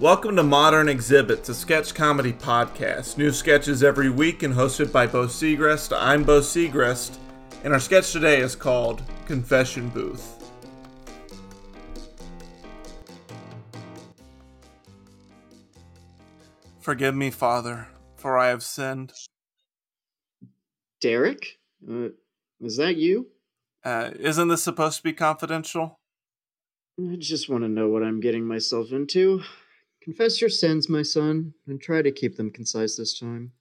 Welcome to Modern Exhibits, a sketch comedy podcast. New sketches every week and hosted by Bo Segrest. I'm Bo Segrest, and our sketch today is called Confession Booth. Forgive me, Father, for I have sinned. Derek? Uh, is that you? Uh, isn't this supposed to be confidential? I just want to know what I'm getting myself into. Confess your sins, my son, and try to keep them concise this time.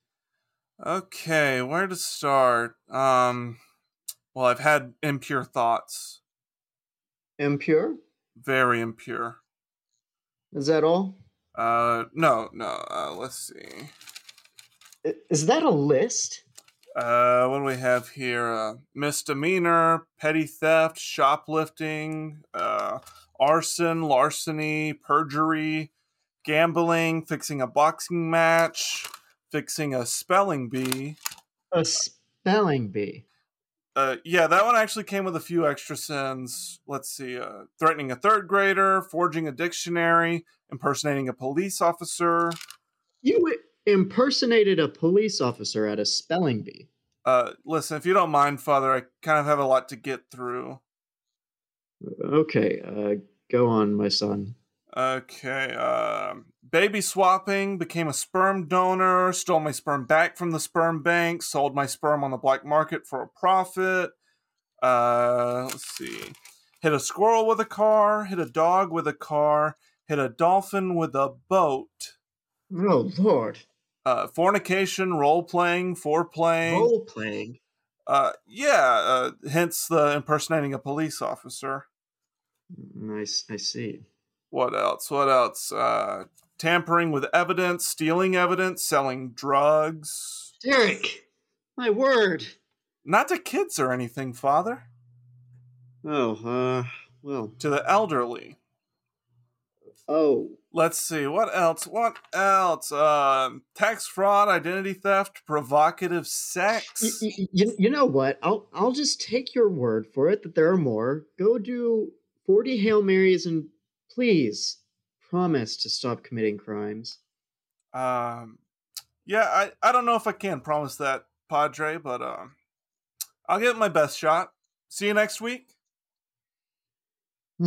Okay, where to start? Um, well, I've had impure thoughts. Impure? Very impure. Is that all? Uh, no, no. Uh, let's see. Is that a list? Uh, what do we have here? Uh, misdemeanor, petty theft, shoplifting, uh, arson, larceny, perjury, gambling, fixing a boxing match, fixing a spelling bee. A spelling bee. Uh, yeah, that one actually came with a few extra sins. Let's see, uh, threatening a third grader, forging a dictionary, impersonating a police officer. You impersonated a police officer at a spelling bee. Uh, listen, if you don't mind, Father, I kind of have a lot to get through. Okay, uh, go on, my son. Okay, um, baby swapping, became a sperm donor, stole my sperm back from the sperm bank, sold my sperm on the black market for a profit. Uh, let's see. Hit a squirrel with a car, hit a dog with a car, hit a dolphin with a boat. Oh, Lord. Uh, fornication, role playing, foreplaying. Role playing? Uh, yeah, uh, hence the impersonating a police officer. Nice, I see. What else? What else? Uh, tampering with evidence, stealing evidence, selling drugs. Derek! My word! Not to kids or anything, Father. Oh, uh, well. To the elderly. Oh, Let's see. What else? What else? Um, tax fraud, identity theft, provocative sex. you, you, you know what? I'll I'll just take your word for it that there are more. Go do forty hail marys and please promise to stop committing crimes. Um, yeah, I, I don't know if I can promise that, Padre, but um, I'll give it my best shot. See you next week.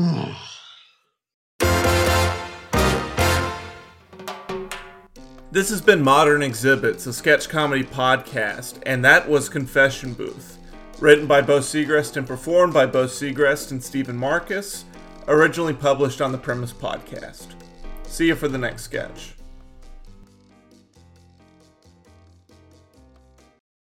This has been Modern Exhibits, a sketch comedy podcast, and that was Confession Booth. Written by Bo Segrest and performed by Bo Segrest and Stephen Marcus, originally published on the Premise Podcast. See you for the next sketch.